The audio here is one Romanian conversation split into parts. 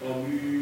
Oh oui.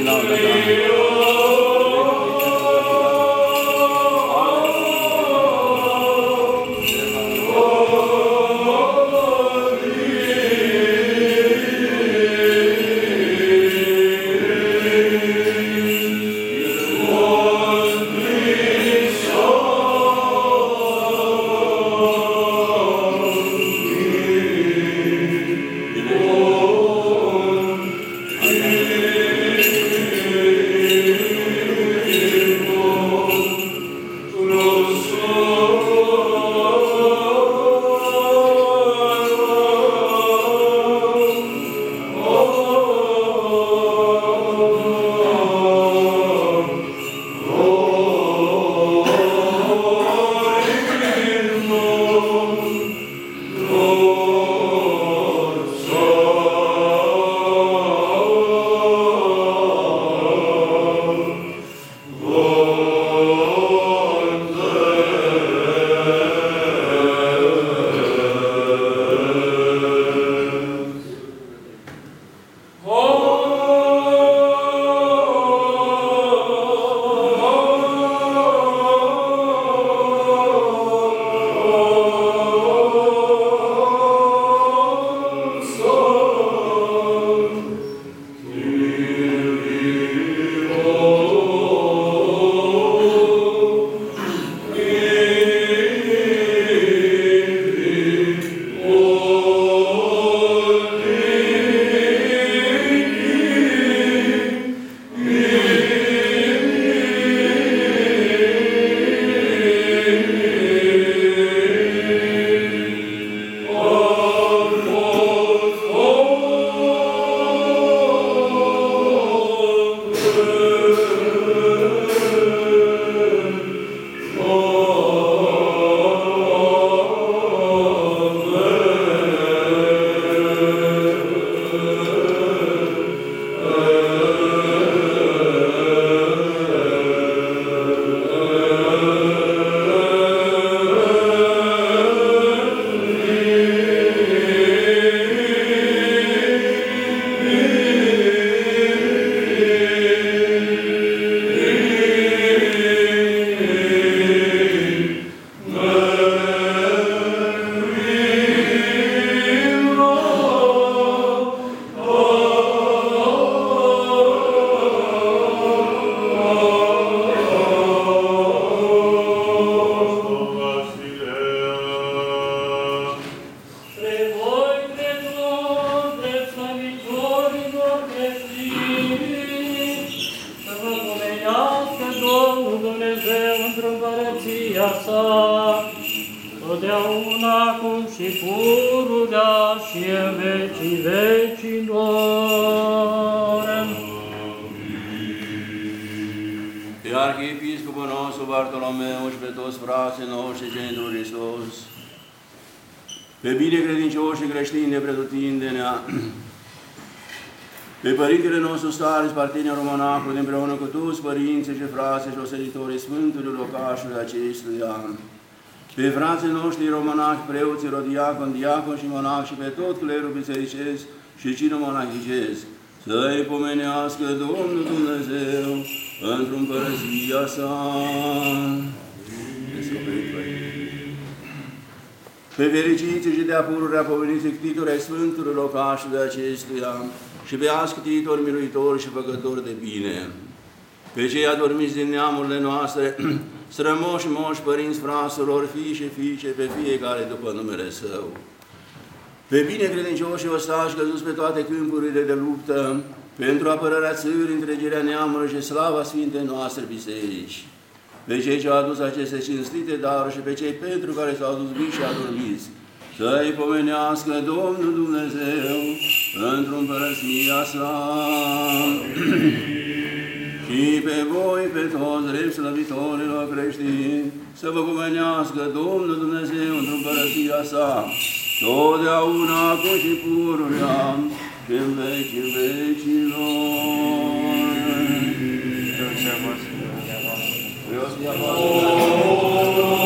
final da. Vecilor. Pe Arhiepiscopul nostru Bartolomeu și pe toți frații noștri cei într Hristos, pe bine credincioși creștini de pretutindenea, pe Părintele nostru stare, Spartenia Romanacul, împreună cu toți părinții și frații și oseditorii Sfântului locașului acestui an, pe frații noștri romanași, preoții, rodiacon, diacon și monac și pe tot clerul bisericesc și cine monahicesc, să-i pomenească Domnul Dumnezeu într-un părăzia sa. Descoperit pe fericiții și de-a pururea poveniți ctitori ai Sfântului locașului acestuia și pe asctitori, miluitori și făcători de bine. Pe cei adormiți din neamurile noastre, strămoși, moși, părinți, fraților, fii și fiice, pe fiecare după numele Său. Pe bine credincioși și ostași căzuți pe toate câmpurile de luptă, pentru apărarea țării, întregirea neamurilor și slava Sfintei noastre biserici pe cei ce au adus aceste cinstite daruri și pe cei pentru care s-au adus vii și adormiți, să-i pomenească Domnul Dumnezeu într-un părăsmia sa. și pe voi, pe toți drept slăvitorilor creștini, să vă pomenească Domnul Dumnezeu într-un părăsia sa, totdeauna, acum și pururea, și în vecii vecilor. Deus me